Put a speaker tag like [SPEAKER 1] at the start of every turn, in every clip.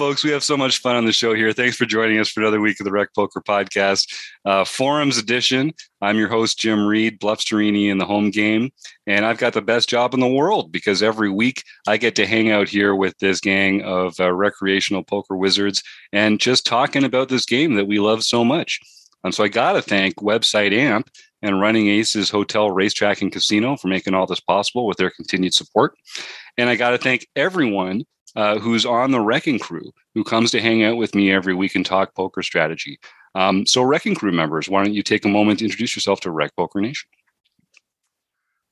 [SPEAKER 1] folks, we have so much fun on the show here. Thanks for joining us for another week of the Rec Poker Podcast, uh, Forums Edition. I'm your host, Jim Reed, Bluffsterini in the home game. And I've got the best job in the world because every week I get to hang out here with this gang of uh, recreational poker wizards and just talking about this game that we love so much. And so I got to thank Website Amp and Running Aces Hotel, Racetrack, and Casino for making all this possible with their continued support. And I got to thank everyone uh, who's on the Wrecking Crew, who comes to hang out with me every week and talk poker strategy. Um, so, Wrecking Crew members, why don't you take a moment to introduce yourself to Rec Poker Nation?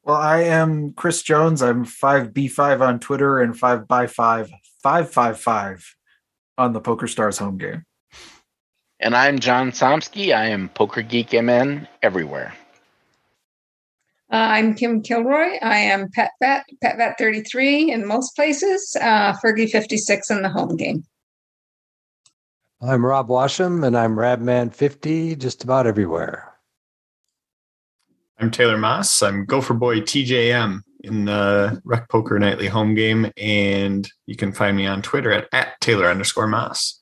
[SPEAKER 2] Well, I am Chris Jones. I'm 5B5 on Twitter and 5 by 5 555 on the Poker Stars home game.
[SPEAKER 3] And I'm John Somsky. I am Poker Geek MN everywhere.
[SPEAKER 4] Uh, I'm Kim Kilroy. I am Pet Vet, Pet Vet 33 in most places, uh, Fergie 56 in the home game.
[SPEAKER 5] I'm Rob Washam, and I'm Rabman 50 just about everywhere.
[SPEAKER 6] I'm Taylor Moss. I'm Gopher Boy TJM in the Rec Poker Nightly home game, and you can find me on Twitter at, at Taylor underscore Moss.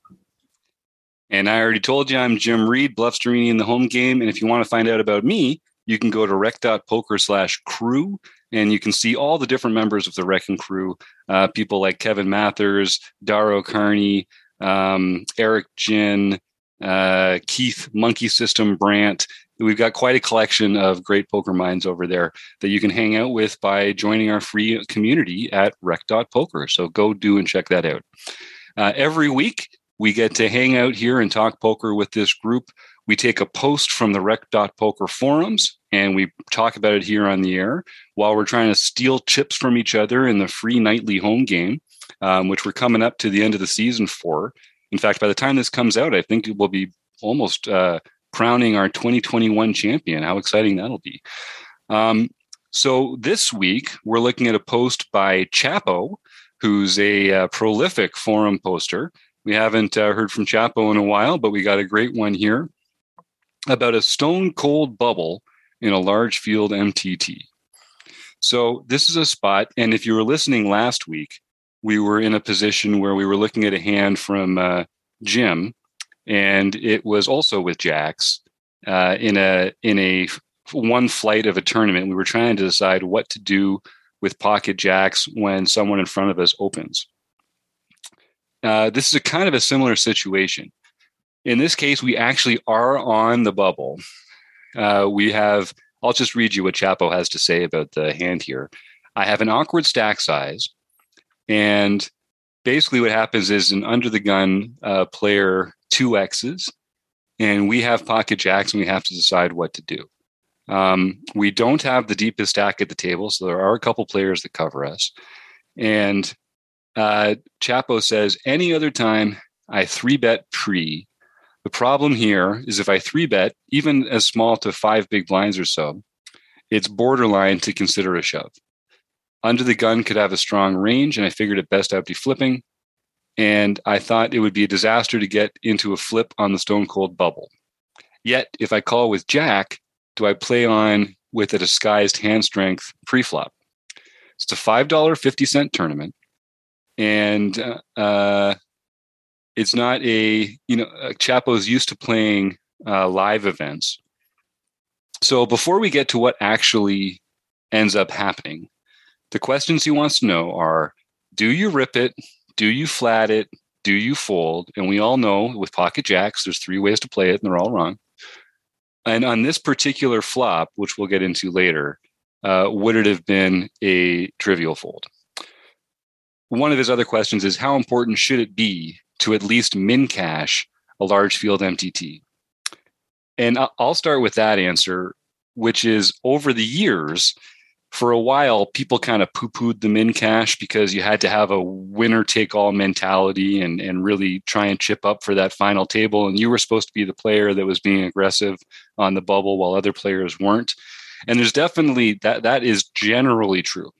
[SPEAKER 1] And I already told you I'm Jim Reed, Bluffsterini in the home game. And if you want to find out about me, you can go to rec.poker slash crew and you can see all the different members of the Wrecking Crew. Uh, people like Kevin Mathers, Daro Carney, um, Eric Jin, uh, Keith Monkey System Brant. We've got quite a collection of great poker minds over there that you can hang out with by joining our free community at rec.poker. So go do and check that out. Uh, every week, we get to hang out here and talk poker with this group we take a post from the rec.poker forums and we talk about it here on the air while we're trying to steal chips from each other in the free nightly home game, um, which we're coming up to the end of the season for. In fact, by the time this comes out, I think it will be almost uh, crowning our 2021 champion. How exciting that'll be. Um, so this week, we're looking at a post by Chapo, who's a uh, prolific forum poster. We haven't uh, heard from Chapo in a while, but we got a great one here about a stone cold bubble in a large field MTT. So this is a spot, and if you were listening last week, we were in a position where we were looking at a hand from uh, Jim, and it was also with Jacks uh, in a in a one flight of a tournament. We were trying to decide what to do with pocket jacks when someone in front of us opens. Uh, this is a kind of a similar situation. In this case, we actually are on the bubble. Uh, we have, I'll just read you what Chapo has to say about the hand here. I have an awkward stack size. And basically, what happens is an under the gun uh, player two X's, and we have pocket jacks, and we have to decide what to do. Um, we don't have the deepest stack at the table, so there are a couple players that cover us. And uh, Chapo says, any other time I three bet pre, the problem here is if I three bet, even as small to five big blinds or so, it's borderline to consider a shove. Under the gun could have a strong range, and I figured it best I'd be flipping. And I thought it would be a disaster to get into a flip on the stone cold bubble. Yet, if I call with Jack, do I play on with a disguised hand strength pre-flop? It's a five dollar fifty cent tournament, and uh, it's not a you know uh, is used to playing uh, live events. So before we get to what actually ends up happening, the questions he wants to know are: Do you rip it? Do you flat it? Do you fold? And we all know with pocket jacks, there's three ways to play it, and they're all wrong. And on this particular flop, which we'll get into later, uh, would it have been a trivial fold? One of his other questions is how important should it be to at least min cash a large field MTT? And I'll start with that answer, which is over the years, for a while, people kind of poo pooed the min cash because you had to have a winner take all mentality and, and really try and chip up for that final table. And you were supposed to be the player that was being aggressive on the bubble while other players weren't. And there's definitely that, that is generally true.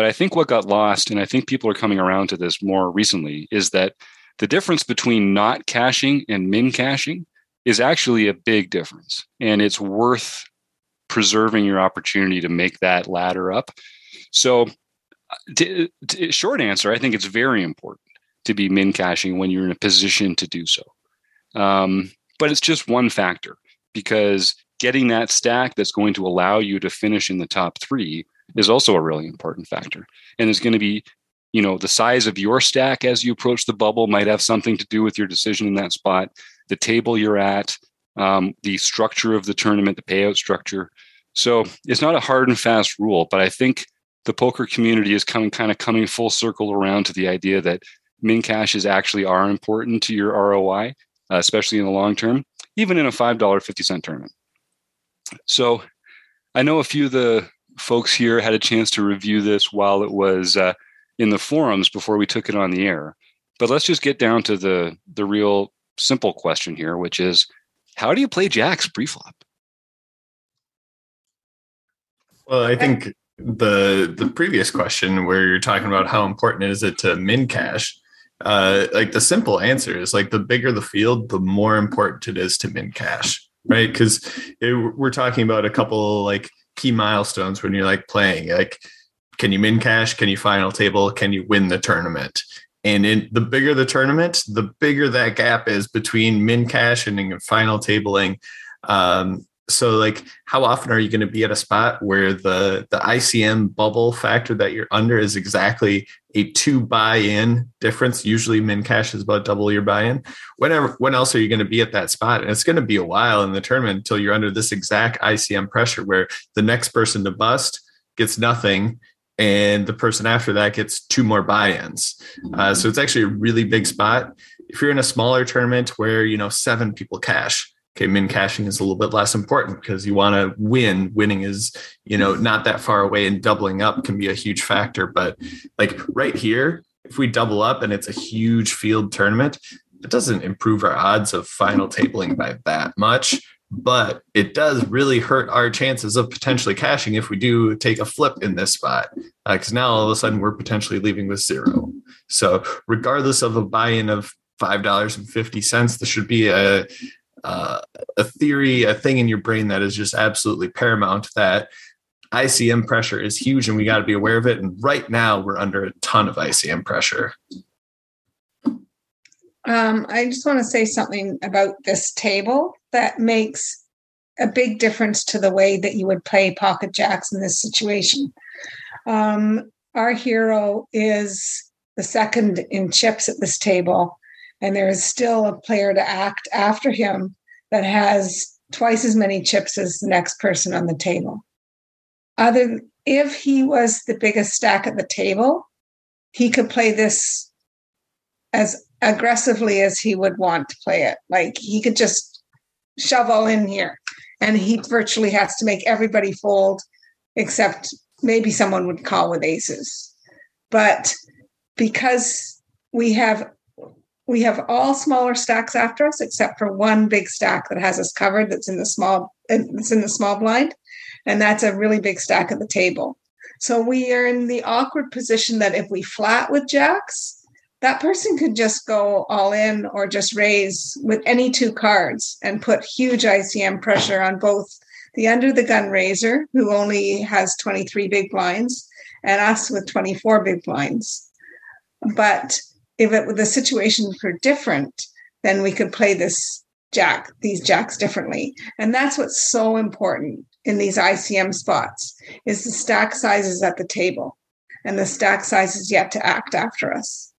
[SPEAKER 1] But I think what got lost, and I think people are coming around to this more recently, is that the difference between not cashing and min cashing is actually a big difference. And it's worth preserving your opportunity to make that ladder up. So, t- t- short answer, I think it's very important. to be min cashing when you're in a position to do so. Um, but it's just one factor because getting that stack that's going to allow you to finish in the top three is also a really important factor. And it's going to be, you know, the size of your stack as you approach the bubble might have something to do with your decision in that spot, the table you're at, um, the structure of the tournament, the payout structure. So it's not a hard and fast rule, but I think the poker community is coming kind of coming full circle around to the idea that min cashes actually are important to your ROI, uh, especially in the long term, even in a $5.50 tournament. So I know a few of the folks here had a chance to review this while it was uh, in the forums before we took it on the air. But let's just get down to the the real simple question here, which is how do you play jacks pre-flop?
[SPEAKER 6] Well, I think the the previous question where you're talking about how important is it to min cash, uh, like the simple answer is like the bigger the field, the more important it is to min cash right? Because we're talking about a couple like key milestones when you're like playing. Like, can you min cash? Can you final table? Can you win the tournament? And in the bigger the tournament, the bigger that gap is between min cash and final tabling. Um, so like how often are you going to be at a spot where the the ICM bubble factor that you're under is exactly a two buy-in difference? Usually min cash is about double your buy-in. Whenever when else are you going to be at that spot? And it's going to be a while in the tournament until you're under this exact ICM pressure where the next person to bust gets nothing and the person after that gets two more buy-ins. Uh, so it's actually a really big spot. If you're in a smaller tournament where you know seven people cash okay min cashing is a little bit less important because you want to win. Winning is you know not that far away and doubling up can be a huge factor but like right here if we double up and it's a huge field tournament it doesn't improve our odds of final tabling by that much but it does really hurt our chances of potentially cashing if we do take a flip in this spot because uh, now all of a sudden we're potentially leaving with zero. So regardless of a buy-in of $5.50 this should be a uh, a theory, a thing in your brain that is just absolutely paramount that ICM pressure is huge and we got to be aware of it. And right now we're under a ton of ICM pressure.
[SPEAKER 4] Um, I just want to say something about this table that makes a big difference to the way that you would play pocket jacks in this situation. Um, our hero is the second in chips at this table and there is still a player to act after him that has twice as many chips as the next person on the table. Other if he was the biggest stack at the table, he could play this as aggressively as he would want to play it. Like he could just shove all in here. And he virtually has to make everybody fold, except maybe someone would call with aces. But because we have we have all smaller stacks after us except for one big stack that has us covered that's in the small it's in the small blind and that's a really big stack at the table so we are in the awkward position that if we flat with jacks that person could just go all in or just raise with any two cards and put huge ICM pressure on both the under the gun raiser, who only has 23 big blinds, and us with 24 big blinds. But if it, the situations were different, then we could play this jack, these jacks differently. And that's what's so important in these ICM spots is the stack sizes at the table and the stack sizes yet to act after us.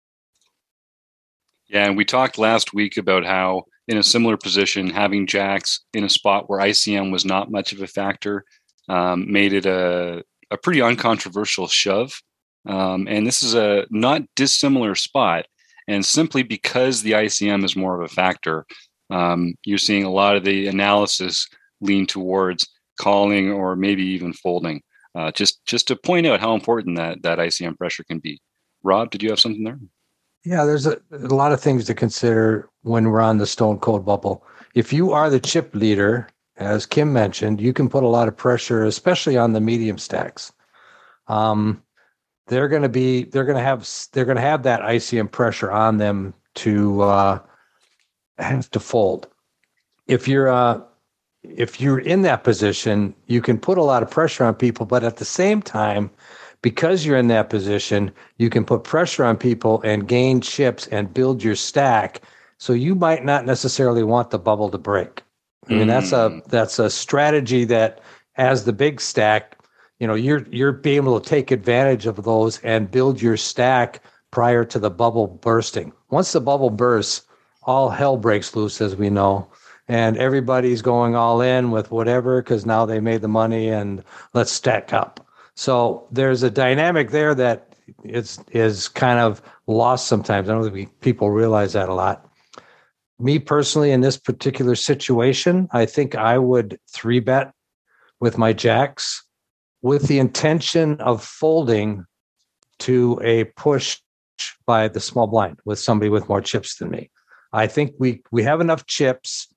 [SPEAKER 1] Yeah, and we talked last week about how in a similar position, having jacks in a spot where ICM was not much of a factor um, made it a, a pretty uncontroversial shove. Um, and this is a not dissimilar spot. And simply because the ICM is more of a factor, um, you're seeing a lot of the analysis lean towards calling or maybe even folding. Uh, just just to point out how important that that ICM pressure can be. Rob, did you have something there?
[SPEAKER 5] Yeah, there's a, a lot of things to consider when we're on the stone cold bubble. If you are the chip leader, as Kim mentioned, you can put a lot of pressure, especially on the medium stacks. Um, they're going to be they're going to have they're going to have that ICM pressure on them to uh, have to fold. If you're uh, if you're in that position, you can put a lot of pressure on people, but at the same time, because you're in that position, you can put pressure on people and gain chips and build your stack. So you might not necessarily want the bubble to break. I mean, that's a
[SPEAKER 1] Mm.
[SPEAKER 5] that's a strategy that as the big stack, you know, you're you're being able to take advantage of those and build your stack prior to the bubble bursting. Once the bubble bursts, all hell breaks loose, as we know, and everybody's going all in with whatever because now they made the money and let's stack up. So there's a dynamic there that is is kind of lost sometimes. I don't think we, people realize that a lot. Me personally, in this particular situation, I think I would three bet with my jacks with the intention of folding to a push by the small blind with somebody with more chips than me. I think we we have enough chips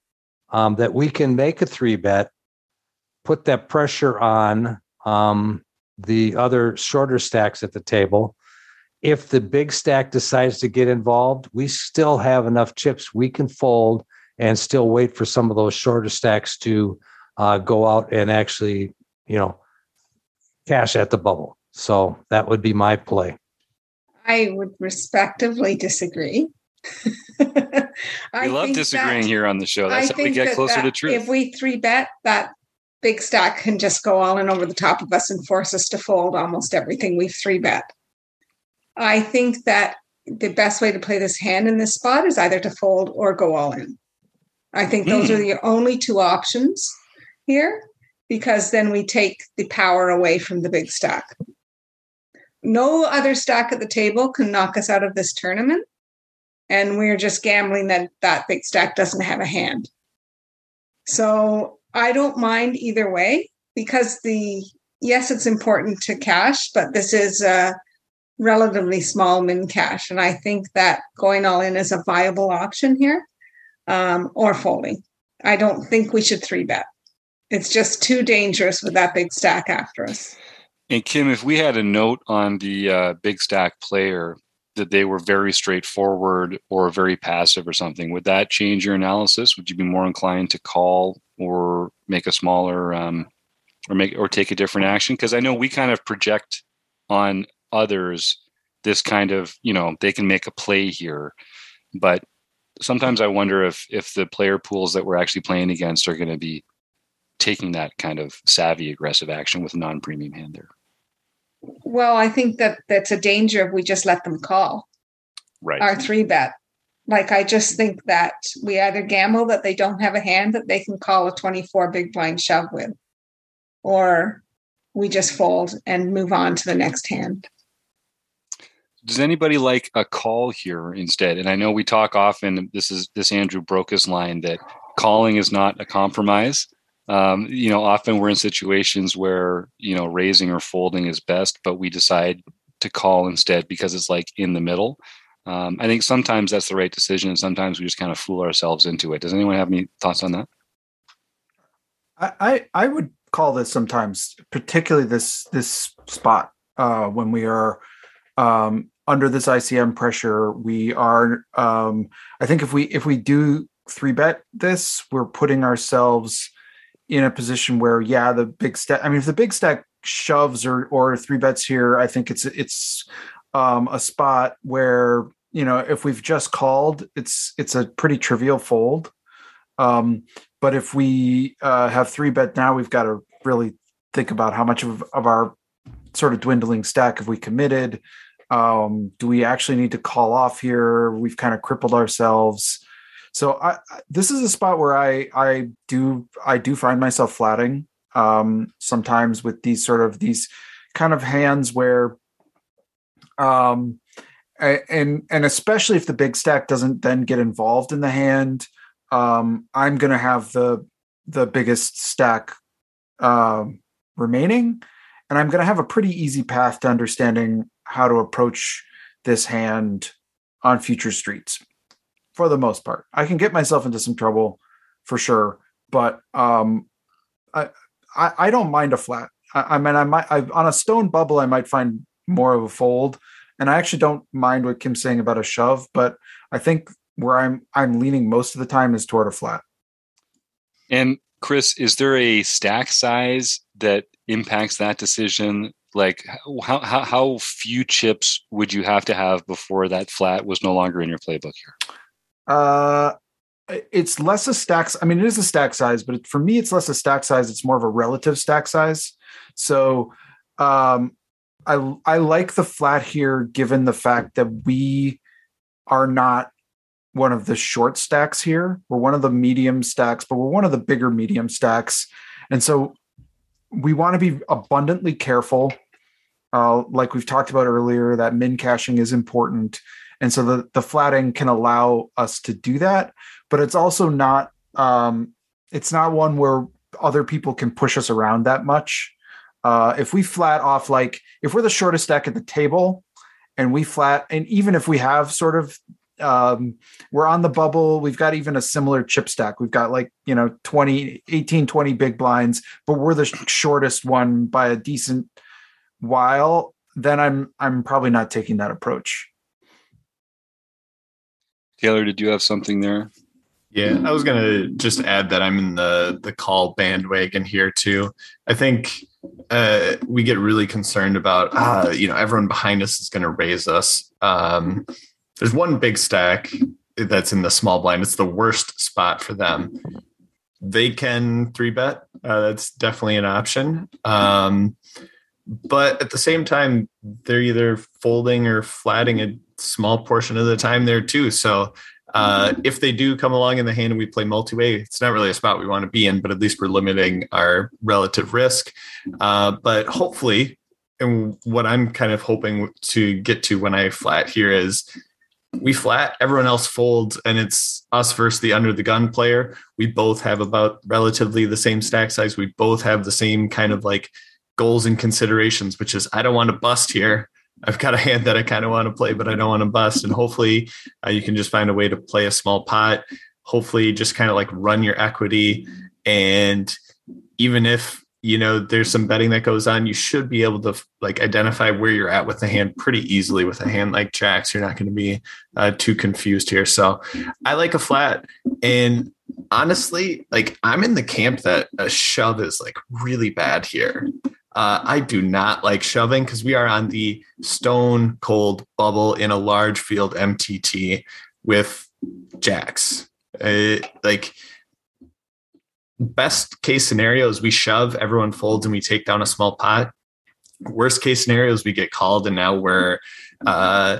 [SPEAKER 5] um, that we can make a three bet, put that pressure on um, the other shorter stacks at the table. If the big stack decides to get involved, we still have enough chips we can fold and still wait for some of those shorter stacks to uh, go out and actually, you know, cash at the bubble. So that would be my play.
[SPEAKER 4] I would respectively disagree.
[SPEAKER 1] We love disagreeing here on the show. That's how we get
[SPEAKER 4] that-
[SPEAKER 1] closer to truth.
[SPEAKER 4] If we three bet, that big stack can just go all in over the top of us and force us to fold almost everything we've three bet. I think that the best way to play this hand in this spot is either to fold or go all in. I think those
[SPEAKER 1] Hmm.
[SPEAKER 4] are the only two options here because then we take the power away from the big stack. No other stack at the table can knock us out of this tournament and we're just gambling that that big stack doesn't have a hand. So I don't mind either way because the yes, it's important to cash, but this is a relatively small min cash, and I think that going all in is a viable option here, um, or folding. I don't think we should three bet. It's just too dangerous with that big stack after us.
[SPEAKER 1] And Kim, if we had a note on the uh, big stack player that they were very straightforward or very passive or something, would that change your analysis? Would you be more inclined to call or make a smaller um, or make or take a different action? Because I know we kind of project on others this kind of you know they can make a play here, but sometimes I wonder if if the player pools that we're actually playing against are going to be taking that kind of savvy aggressive action with non-premium hand there.
[SPEAKER 4] Well, I think that that's a danger if we just let them call.
[SPEAKER 1] Right.
[SPEAKER 4] our three bet. Like I just think that we either gamble that they don't have a hand that they can call a 24 big blind shove with, or we just fold and move on to the next hand.
[SPEAKER 1] Does anybody like a call here instead? And I know we talk often. This is this Andrew Brokos' line that calling is not a compromise. Um, you know, often we're in situations where you know raising or folding is best, but we decide to call instead because it's like in the middle. Um, I think sometimes that's the right decision, and sometimes we just kind of fool ourselves into it. Does anyone have any thoughts on that?
[SPEAKER 2] I, I I would call this sometimes, particularly this this spot uh, when we are um, under this ICM pressure. We are. Um, I think if we if we do three bet this, we're putting ourselves in a position where yeah, the big stack. I mean, if the big stack shoves or or three bets here, I think it's it's um, a spot where you know if we've just called, it's it's a pretty trivial fold. Um, but if we uh, have three bet now, we've got to really think about how much of, of our sort of dwindling stack have we committed. Um, do we actually need to call off here? We've kind of crippled ourselves. So I, this is a spot where I I do I do find myself flatting um, sometimes with these sort of these kind of hands where um and and especially if the big stack doesn't then get involved in the hand um i'm gonna have the the biggest stack um remaining. And i'm gonna have a pretty easy path to understanding how to approach this hand on future streets for the most part i can get myself into some trouble for sure but um i i, I don't mind a flat I, I mean i might I, on a stone bubble i might find more of a fold and i actually don't mind what kim's saying about a shove but i think where i'm i'm leaning most of the time is toward a flat
[SPEAKER 1] And Chris, is there a stack size that impacts that decision? Like how, how how few chips would you have to have before that flat was no longer in your playbook here?
[SPEAKER 2] Uh, it's less a stack. I mean, it is a stack size, but for me, it's less a stack size. It's more of a relative stack size. So, um, I I like the flat here, given the fact that we are not one of the short stacks here. We're one of the medium stacks, but we're one of the bigger medium stacks, and so we want to be abundantly careful uh, like we've talked about earlier, that min cashing is important. And so the, the flatting can allow us to do that, but it's also not um, it's not one where other people can push us around that much. Uh, if we flat off like if we're the shortest deck at the table and we flat and even if we have sort of um, we're on the bubble we've got even a similar chip stack we've got like you know 20 18 20 big blinds but we're the shortest one by a decent while, then I'm I'm probably not taking that approach.
[SPEAKER 1] Taylor, did you have something there?
[SPEAKER 6] Yeah, I was gonna just add that I'm in the the call bandwagon here too. I think uh, we get really concerned about uh, you know everyone behind us is going to raise us. Um, there's one big stack that's in the small blind. It's the worst spot for them. They can three bet. Uh, that's definitely an option. Um, but at the same time they're either folding or flatting a small portion of the time there too. So uh, if they do come along in the hand and we play multi-way it's not really a spot we want to be in but at least we're limiting our relative risk. Uh, but hopefully and what i'm kind of hoping to get to when i flat here is we flat everyone else folds and it's us versus the under the gun player. We both have about relatively the same stack size. We both have the same kind of like goals and considerations, which is I don't want to bust here. I've got a hand that I kind of want to play, but I don't want to bust. And hopefully, uh, you can just find a way to play a small pot. Hopefully, just kind of like run your equity. And even if you know there's some betting that goes on, you should be able to like identify where you're at with the hand pretty easily. With a hand like Jacks, you're not going to be uh, too confused here. So, I like a flat. And honestly, like I'm in the camp that a shove is like really bad here. Uh, I do not like shoving because we are on the stone cold bubble in a large field MTT with jacks. Uh, like best case scenario is we shove, everyone folds, and we take down a small pot. Worst case scenarios, we get called, and now we're uh,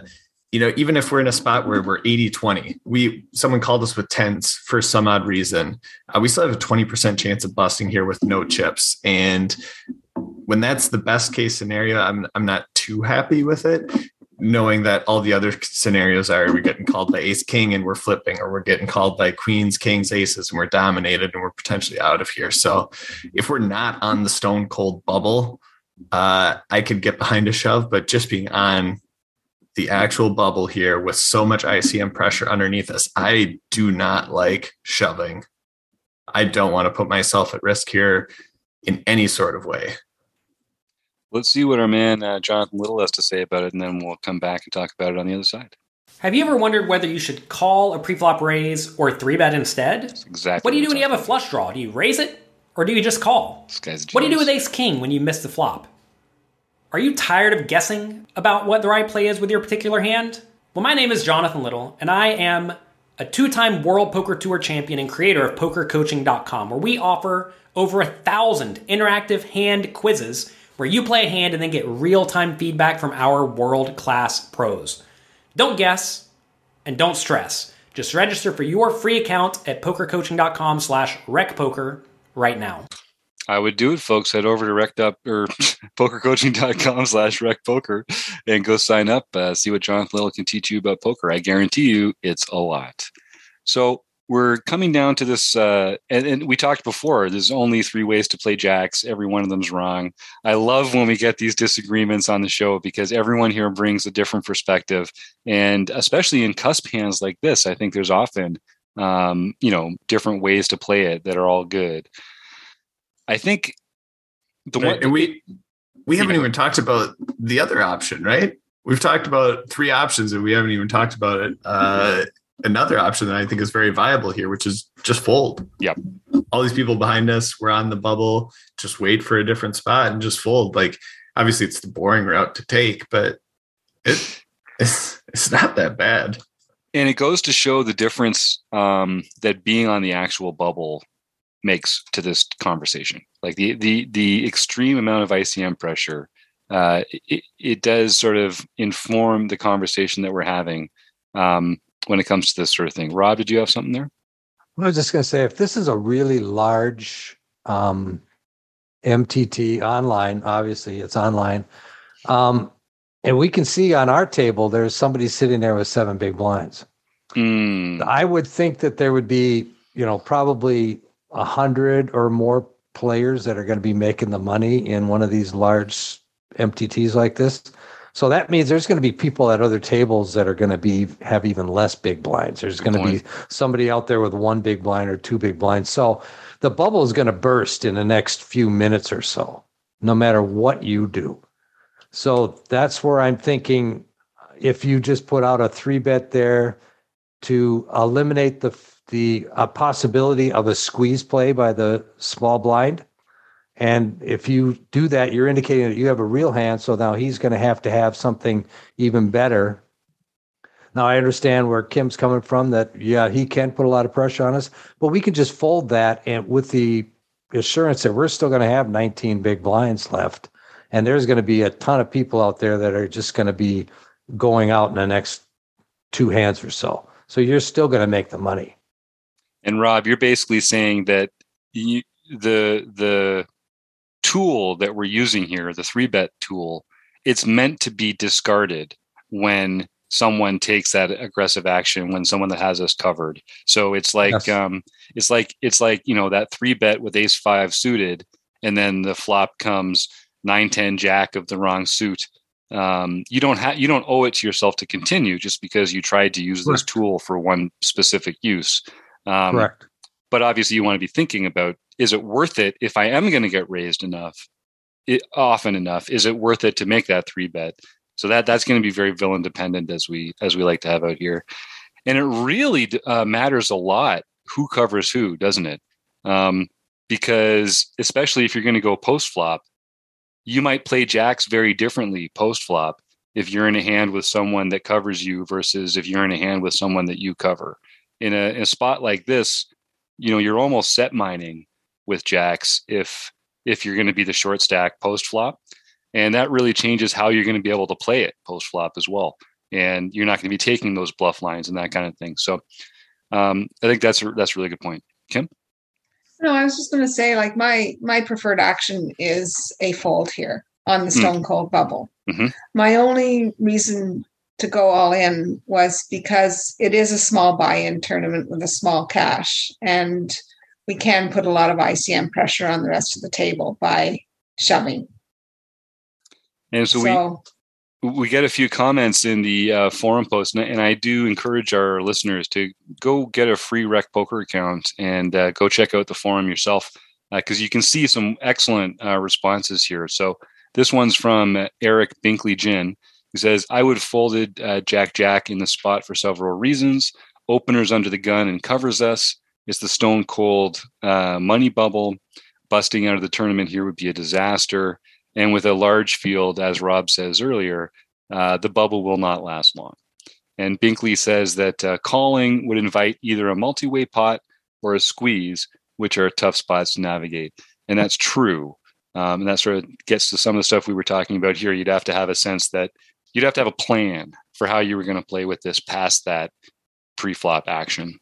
[SPEAKER 6] you know, even if we're in a spot where we're 80 20, we someone called us with tens for some odd reason, uh, we still have a 20% chance of busting here with no chips. And when that's the best case scenario, I'm I'm not too happy with it, knowing that all the other scenarios are we're getting called by ace king and we're flipping, or we're getting called by queens, kings, aces, and we're dominated and we're potentially out of here. So if we're not on the stone cold bubble, uh, I could get behind a shove, but just being on the actual bubble here with so much ICM pressure underneath us. I do not like shoving. I don't want to put myself at risk here in any sort of way.
[SPEAKER 1] Let's see what our man uh, Jonathan Little has to say about it, and then we'll come back and talk about it on the other side.
[SPEAKER 7] Have you ever wondered whether you should call a preflop raise or three bet instead?
[SPEAKER 1] That's exactly.
[SPEAKER 7] What do you do when you have a flush draw? Do you raise it or do you just call? This guy's What do you do with ace king when you miss the flop? Are you tired of guessing about what the right play is with your particular hand? Well, my name is Jonathan Little, and I am a two time World Poker Tour champion and creator of PokerCoaching.com, where we offer over a thousand interactive hand quizzes where you play a hand and then get real time feedback from our world class pros. Don't guess and don't stress. Just register for your free account at pokercoaching.com slash recpoker right now.
[SPEAKER 1] I would do it, folks. Head over to rec or pokercoaching.com slash recpoker and go sign up. Uh, see what Jonathan Little can teach you about poker. I guarantee you it's a lot. So we're coming down to this, uh, and, and, we talked before. There's only three ways to play jacks. Every one of them's wrong. I love when we get these disagreements on the show because everyone here brings a different perspective, and especially in cusp hands like this, I think there's often, um, you know, different ways to play it that are all good. I think
[SPEAKER 6] the one and we we haven't even talked about the other option, right? We've talked about three options and we haven't even talked about it. Uh, another option that I think is very viable here, which is just fold.
[SPEAKER 1] Yep.
[SPEAKER 6] All these people behind us, we're on the bubble, just wait for a different spot and just fold. Like obviously it's the boring route to take, but it it's it's not that bad.
[SPEAKER 1] And it goes to show the difference um, that being on the actual bubble makes to this conversation. Like the the the extreme amount of ICM pressure, uh, it, it does sort of inform the conversation that we're having um, when it comes to this sort of thing. Rob, did you have something there?
[SPEAKER 5] I was just going to say, if this is a really large um, MTT online, obviously it's online, um, and we can see on our table there's somebody sitting there with seven big blinds.
[SPEAKER 1] Mm.
[SPEAKER 5] I would think that there would be, you know, probably a hundred or more players that are going to be making the money in one of these large MTTs like this. So that means there's going to be people at other tables that are going to be have even less big blinds. There's going to be somebody out there with one big blind or two big blinds. So the bubble is going to burst in the next few minutes or so, no matter what you do. So that's where I'm thinking if you just put out a three bet there to eliminate the the uh, possibility of a squeeze play by the small blind and if you do that, you're indicating that you have a real hand. So now he's going to have to have something even better. Now I understand where Kim's coming from that, yeah, he can put a lot of pressure on us, but we can just fold that and with the assurance that we're still going to have 19 big blinds left. And there's going to be a ton of people out there that are just going to be going out in the next two hands or so. So you're still going to make the money.
[SPEAKER 1] And Rob, you're basically saying that you, the the tool that we're using here, the three bet tool, it's meant to be discarded when someone takes that aggressive action when someone that has us covered. So it's like yes. um it's like it's like, you know, that three bet with ace five suited and then the flop comes nine ten jack of the wrong suit. Um, you don't have you don't owe it to yourself to continue just because you tried to use Correct. this tool for one specific use. Um,
[SPEAKER 5] Correct.
[SPEAKER 1] But obviously, you want to be thinking about is it worth it if I am going to get raised enough, it, often enough? Is it worth it to make that three bet? So that that's going to be very villain dependent as we as we like to have out here, and it really uh, matters a lot who covers who, doesn't it? Um, because especially if you're going to go post flop, you might play jacks very differently post flop if you're in a hand with someone that covers you versus if you're in a hand with someone that you cover. In a, in a spot like this, you know you're almost set mining with jacks if if you're going to be the short stack post flop and that really changes how you're going to be able to play it post flop as well. And you're not going to be taking those bluff lines and that kind of thing. So um, i think that's a, that's a really good point. Kim?
[SPEAKER 4] No i was just going to say like my my preferred action is a fold here on the hmm. stone cold bubble.
[SPEAKER 1] Mm-hmm.
[SPEAKER 4] my only reason to go all in was because it is a small buy-in tournament with a small cash. And we can put a lot of ICM pressure on the rest of the table by shoving.
[SPEAKER 1] And so, so we we get a few comments in the uh, forum post, and I do encourage our listeners to go get a free Rec Poker account and uh, go check out the forum yourself because uh, you can see some excellent uh, responses here. So this one's from Eric Binkley Jin. He says, "I would have folded uh, Jack Jack in the spot for several reasons. Openers under the gun and covers us." It's the stone cold uh, money bubble. Busting out of the tournament here would be a disaster. And with a large field, as Rob says earlier, uh, the bubble will not last long. And Binkley says that uh, calling would invite either a multi way pot or a squeeze, which are tough spots to navigate. And that's true. Um, and that sort of gets to some of the stuff we were talking about here. You'd have to have a sense that you'd have to have a plan for how you were going to play with this past that pre flop action.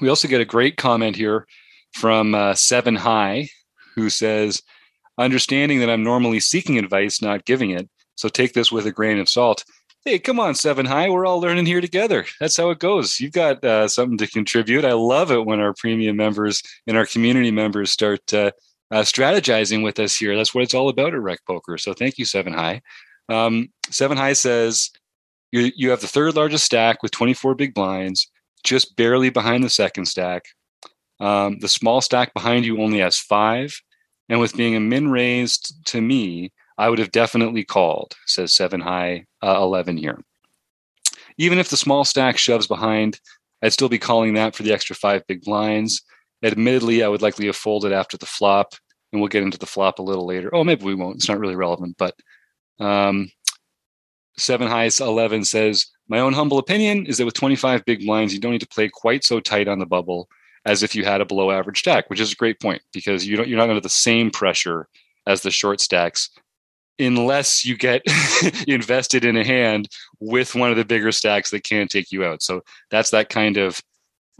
[SPEAKER 1] We also get a great comment here from uh, Seven High, who says, Understanding that I'm normally seeking advice, not giving it, so take this with a grain of salt. Hey, come on, Seven High. We're all learning here together. That's how it goes. You've got uh, something to contribute. I love it when our premium members and our community members start uh, uh, strategizing with us here. That's what it's all about at Rec Poker. So thank you, Seven High. Um, Seven High says you you have the third largest stack with 24 big blinds just barely behind the second stack. Um, the small stack behind you only has five. And with being a min raised to me, I would have definitely called, says seven high, uh, 11 here. Even if the small stack shoves behind, I'd still be calling that for the extra five big blinds. Admittedly, I would likely have folded after the flop. and we'll get into the flop a little later. Oh, maybe we won't. It's not really relevant, but um, seven highs eleven says my own humble opinion is that with 25 big blinds, you don't need to play quite so tight on the bubble as if you had a below average stack, which is a great point because you don't you're not under the same pressure as the short stacks unless you get invested in a hand with one of the bigger stacks that can take you out. So that's that kind of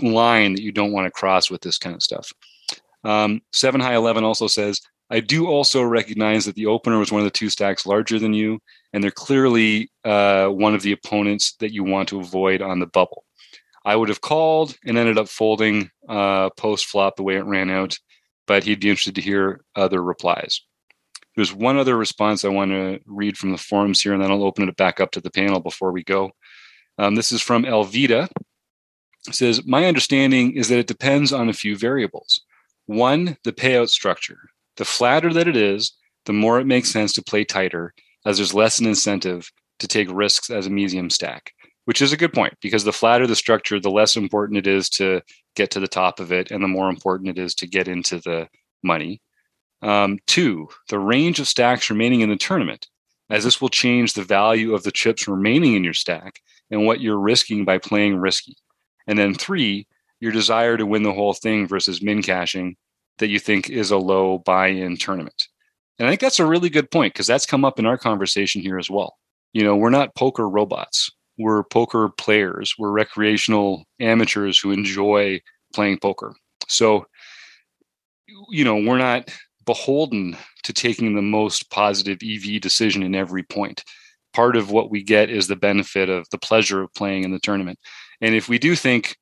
[SPEAKER 1] line that you don't want to cross with this kind of stuff. Um, seven high 11 also says, I do also recognize that the opener was one of the two stacks larger than you, and they're clearly uh, one of the opponents that you want to avoid on the bubble. I would have called and ended up folding uh, post flop the way it ran out, but he'd be interested to hear other replies. There's one other response I want to read from the forums here, and then I'll open it back up to the panel before we go. Um, this is from Elvita. It says, My understanding is that it depends on a few variables. One, the payout structure. The flatter that it is, the more it makes sense to play tighter, as there's less an incentive to take risks as a medium stack, which is a good point because the flatter the structure, the less important it is to get to the top of it, and the more important it is to get into the money. Um, two, the range of stacks remaining in the tournament, as this will change the value of the chips remaining in your stack and what you're risking by playing risky. And then three, your desire to win the whole thing versus min cashing that you think is a low buy in tournament. And I think that's a really good point because that's come up in our conversation here as well. You know, we're not poker robots, we're poker players, we're recreational amateurs who enjoy playing poker. So, you know, we're not beholden to taking the most positive EV decision in every point. Part of what we get is the benefit of the pleasure of playing in the tournament. And if we do think,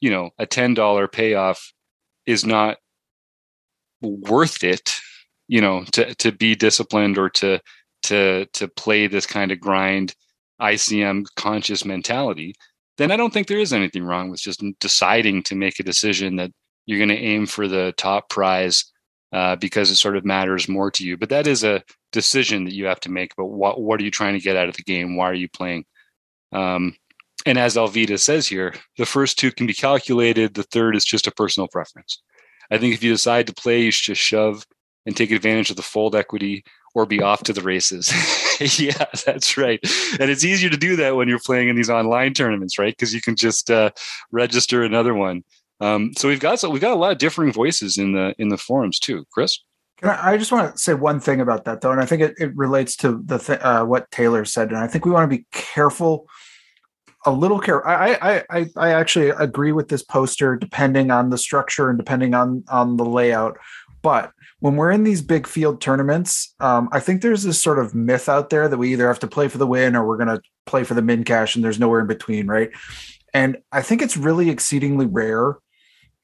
[SPEAKER 1] you know, a $10 payoff is not worth it, you know, to, to be disciplined or to to to play this kind of grind ICM conscious mentality, then I don't think there is anything wrong with just deciding to make a decision that you're going to aim for the top prize uh, because it sort of matters more to you. But that is a decision that you have to make But what what are you trying to get out of the game? Why are you playing? Um, and as Alvita says here, the first two can be calculated. The third is just a personal preference. I think if you decide to play, you should just shove and take advantage of the fold equity or be off to the races. yeah, that's right. And it's easier to do that when you're playing in these online tournaments, right? Because you can just uh, register another one. Um, so we've got so we've got a lot of differing voices in the in the forums too, Chris.
[SPEAKER 2] I, I, just want to say one thing about that though, and I think it, it relates to the th- uh, what Taylor said, and I think we want to be careful, a little care. I, I I I actually agree with this poster, depending on the structure and depending on on the layout. But when we're in these big field tournaments, um, I think there's this sort of myth out there that we either have to play for the win or we're going to play for the min cash, and there's nowhere in between, right? And I think it's really exceedingly rare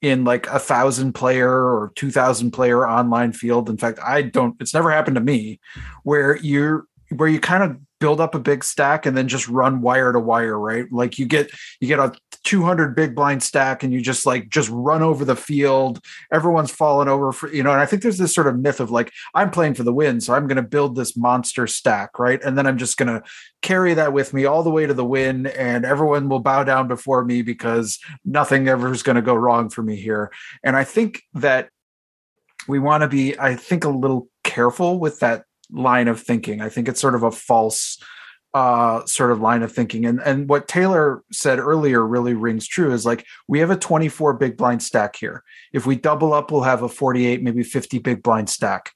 [SPEAKER 2] in like a thousand player or 2000 player online field in fact i don't it's never happened to me where you're where you kind of build up a big stack and then just run wire to wire right? Like you get you get a 200 big blind stack and you just like just run over the field. Everyone's falling over for you know and i think there's this sort of myth of like i'm playing for the win so i'm going to build this monster stack right? And then i'm just going to carry that with me all the way to the win and everyone will bow down before me because nothing ever is going to go wrong for me here. And i think that we want to be i think a little careful with that line of thinking i think it's sort of a false uh, sort of line of thinking. And and what Taylor said earlier really rings true is like we have a 24 big blind stack here. If we double up, we'll have a 48, maybe 50 big blind stack.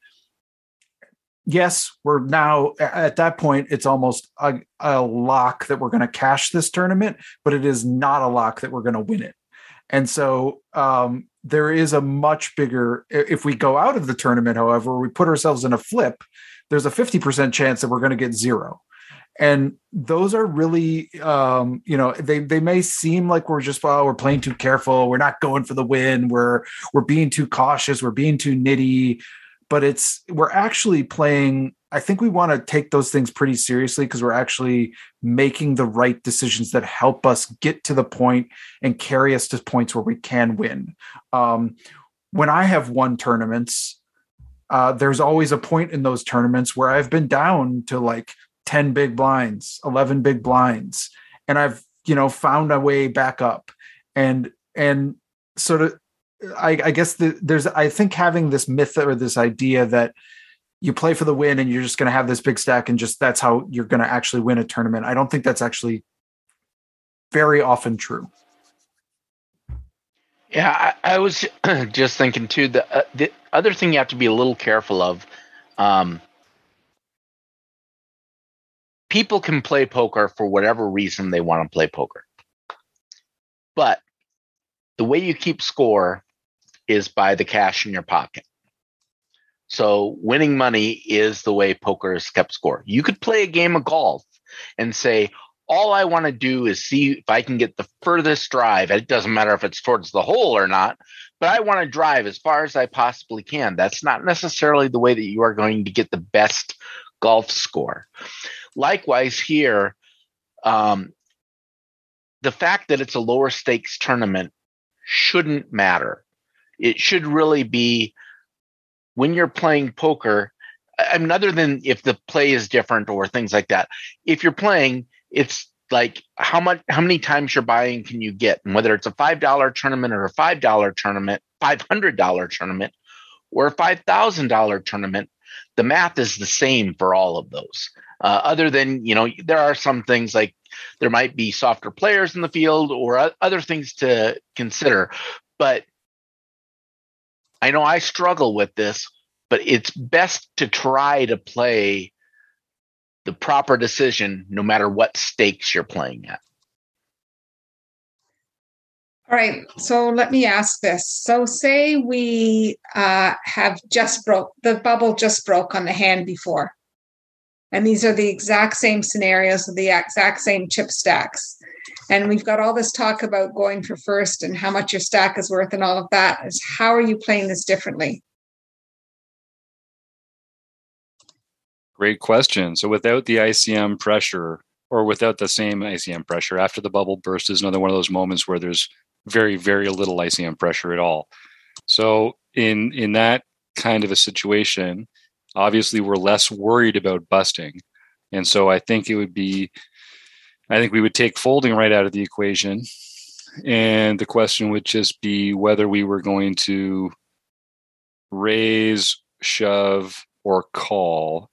[SPEAKER 2] Yes, we're now at that point, it's almost a, a lock that we're going to cash this tournament, but it is not a lock that we're going to win it. And so um, there is a much bigger, if we go out of the tournament, however, we put ourselves in a flip, there's a 50% chance that we're going to get zero. And those are really um, you know they they may seem like we're just oh we're playing too careful we're not going for the win we're we're being too cautious we're being too nitty but it's we're actually playing i think we want to take those things pretty seriously because we're actually making the right decisions that help us get to the point and carry us to points where we can win. Um, when i have won tournaments uh, there's always a point in those tournaments where I've been down to like 10 big blinds, 11 big blinds. And I've, you know, found a way back up. And, and sort of I, I guess the, there's I think having this myth or this idea that you play for the win and you're just going to have this big stack and just that's how you're going to actually win a tournament. I don't think that's actually very often true.
[SPEAKER 3] Yeah, I, I was just thinking too. The uh, the other thing you have to be a little careful of. Um, people can play poker for whatever reason they want to play poker, but the way you keep score is by the cash in your pocket. So winning money is the way poker is kept score. You could play a game of golf and say, all I want to do is see if I can get the furthest drive. It doesn't matter if it's towards the hole or not, but I want to drive as far as I possibly can. That's not necessarily the way that you are going to get the best golf score. Likewise, here, um, the fact that it's a lower stakes tournament shouldn't matter. It should really be when you're playing poker. I mean, other than if the play is different or things like that, if you're playing, it's like how much how many times you're buying can you get? And whether it's a five dollar tournament or a five dollar tournament five hundred dollar tournament or a five thousand dollar tournament the math is the same for all of those. Uh, other than you know there are some things like there might be softer players in the field or other things to consider. But i know i struggle with this but it's best to try to play the proper decision no matter what stakes you're playing at.
[SPEAKER 4] All right, so let me ask this. So, say we uh, have just broke the bubble, just broke on the hand before, and these are the exact same scenarios the exact same chip stacks. And we've got all this talk about going for first and how much your stack is worth and all of that. Is how are you playing this differently?
[SPEAKER 1] Great question. So without the ICM pressure or without the same ICM pressure after the bubble burst is another one of those moments where there's very very little ICM pressure at all. So in in that kind of a situation, obviously we're less worried about busting. And so I think it would be I think we would take folding right out of the equation. And the question would just be whether we were going to raise, shove, or call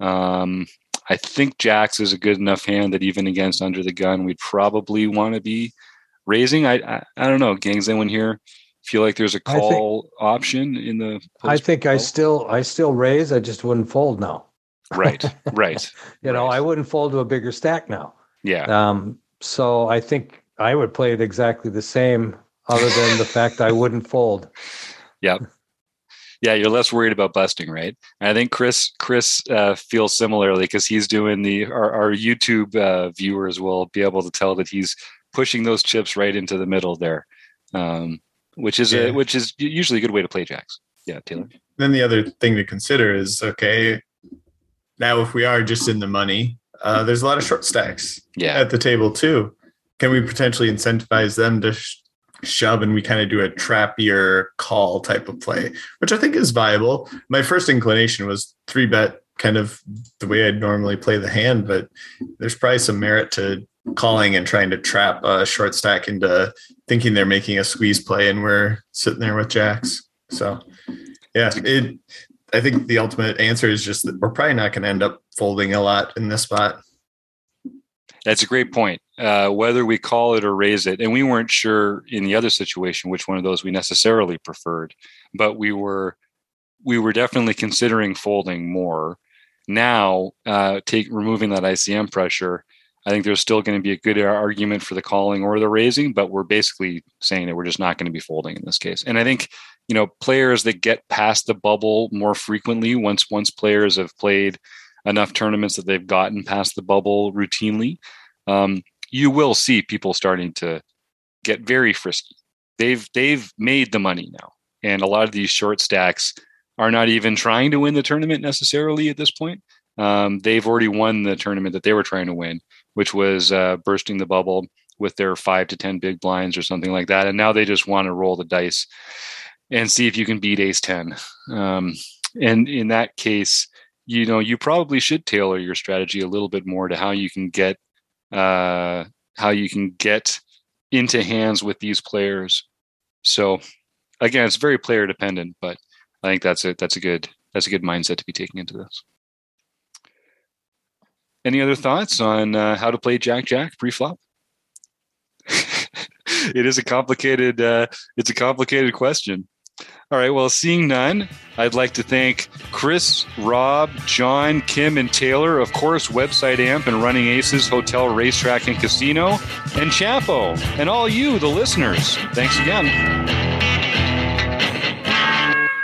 [SPEAKER 1] um, I think Jacks is a good enough hand that even against under the gun, we'd probably want to be raising. I, I, I don't know, gangs. Anyone here feel like there's a call think, option in the?
[SPEAKER 5] I think I still I still raise. I just wouldn't fold now.
[SPEAKER 1] Right, right.
[SPEAKER 5] you know, I wouldn't fold to a bigger stack now.
[SPEAKER 1] Yeah.
[SPEAKER 5] Um. So I think I would play it exactly the same, other than the fact I wouldn't fold.
[SPEAKER 1] Yep yeah, you're less worried about busting, right? And I think Chris Chris uh, feels similarly because he's doing the our, our YouTube uh, viewers will be able to tell that he's pushing those chips right into the middle there, um, which is yeah. a, which is usually a good way to play jacks. Yeah, Taylor.
[SPEAKER 6] Then the other thing to consider is okay. Now, if we are just in the money, uh, there's a lot of short stacks
[SPEAKER 1] yeah.
[SPEAKER 6] at the table too. Can we potentially incentivize them to sh- shove and we kind of do a trappier call type of play, which I think is viable. My first inclination was three bet kind of the way I'd normally play the hand, but there's probably some merit to calling and trying to trap a short stack into thinking they're making a squeeze play and we're sitting there with jacks. So yeah, it I think the ultimate answer is just that we're probably not going to end up folding a lot in this spot.
[SPEAKER 1] That's a great point. Uh, whether we call it or raise it, and we weren't sure in the other situation which one of those we necessarily preferred, but we were we were definitely considering folding more. Now, uh, take removing that ICM pressure. I think there's still going to be a good argument for the calling or the raising, but we're basically saying that we're just not going to be folding in this case. And I think you know players that get past the bubble more frequently once once players have played enough tournaments that they've gotten past the bubble routinely, um, you will see people starting to get very frisky. They've they've made the money now, and a lot of these short stacks are not even trying to win the tournament necessarily at this point. Um, they've already won the tournament that they were trying to win, which was uh, bursting the bubble with their five to ten big blinds or something like that, and now they just want to roll the dice and see if you can beat ace ten. Um, and in that case, you know you probably should tailor your strategy a little bit more to how you can get uh, how you can get into hands with these players. So again, it's very player dependent, but I think that's a that's a good that's a good mindset to be taking into this. Any other thoughts on uh, how to play Jack Jack pre-flop? it is a complicated uh, it's a complicated question. All right. Well, seeing none, I'd like to thank Chris, Rob, John, Kim, and Taylor, of course, Website Amp and Running Aces Hotel, Racetrack, and Casino, and Chapo, and all you, the listeners. Thanks again.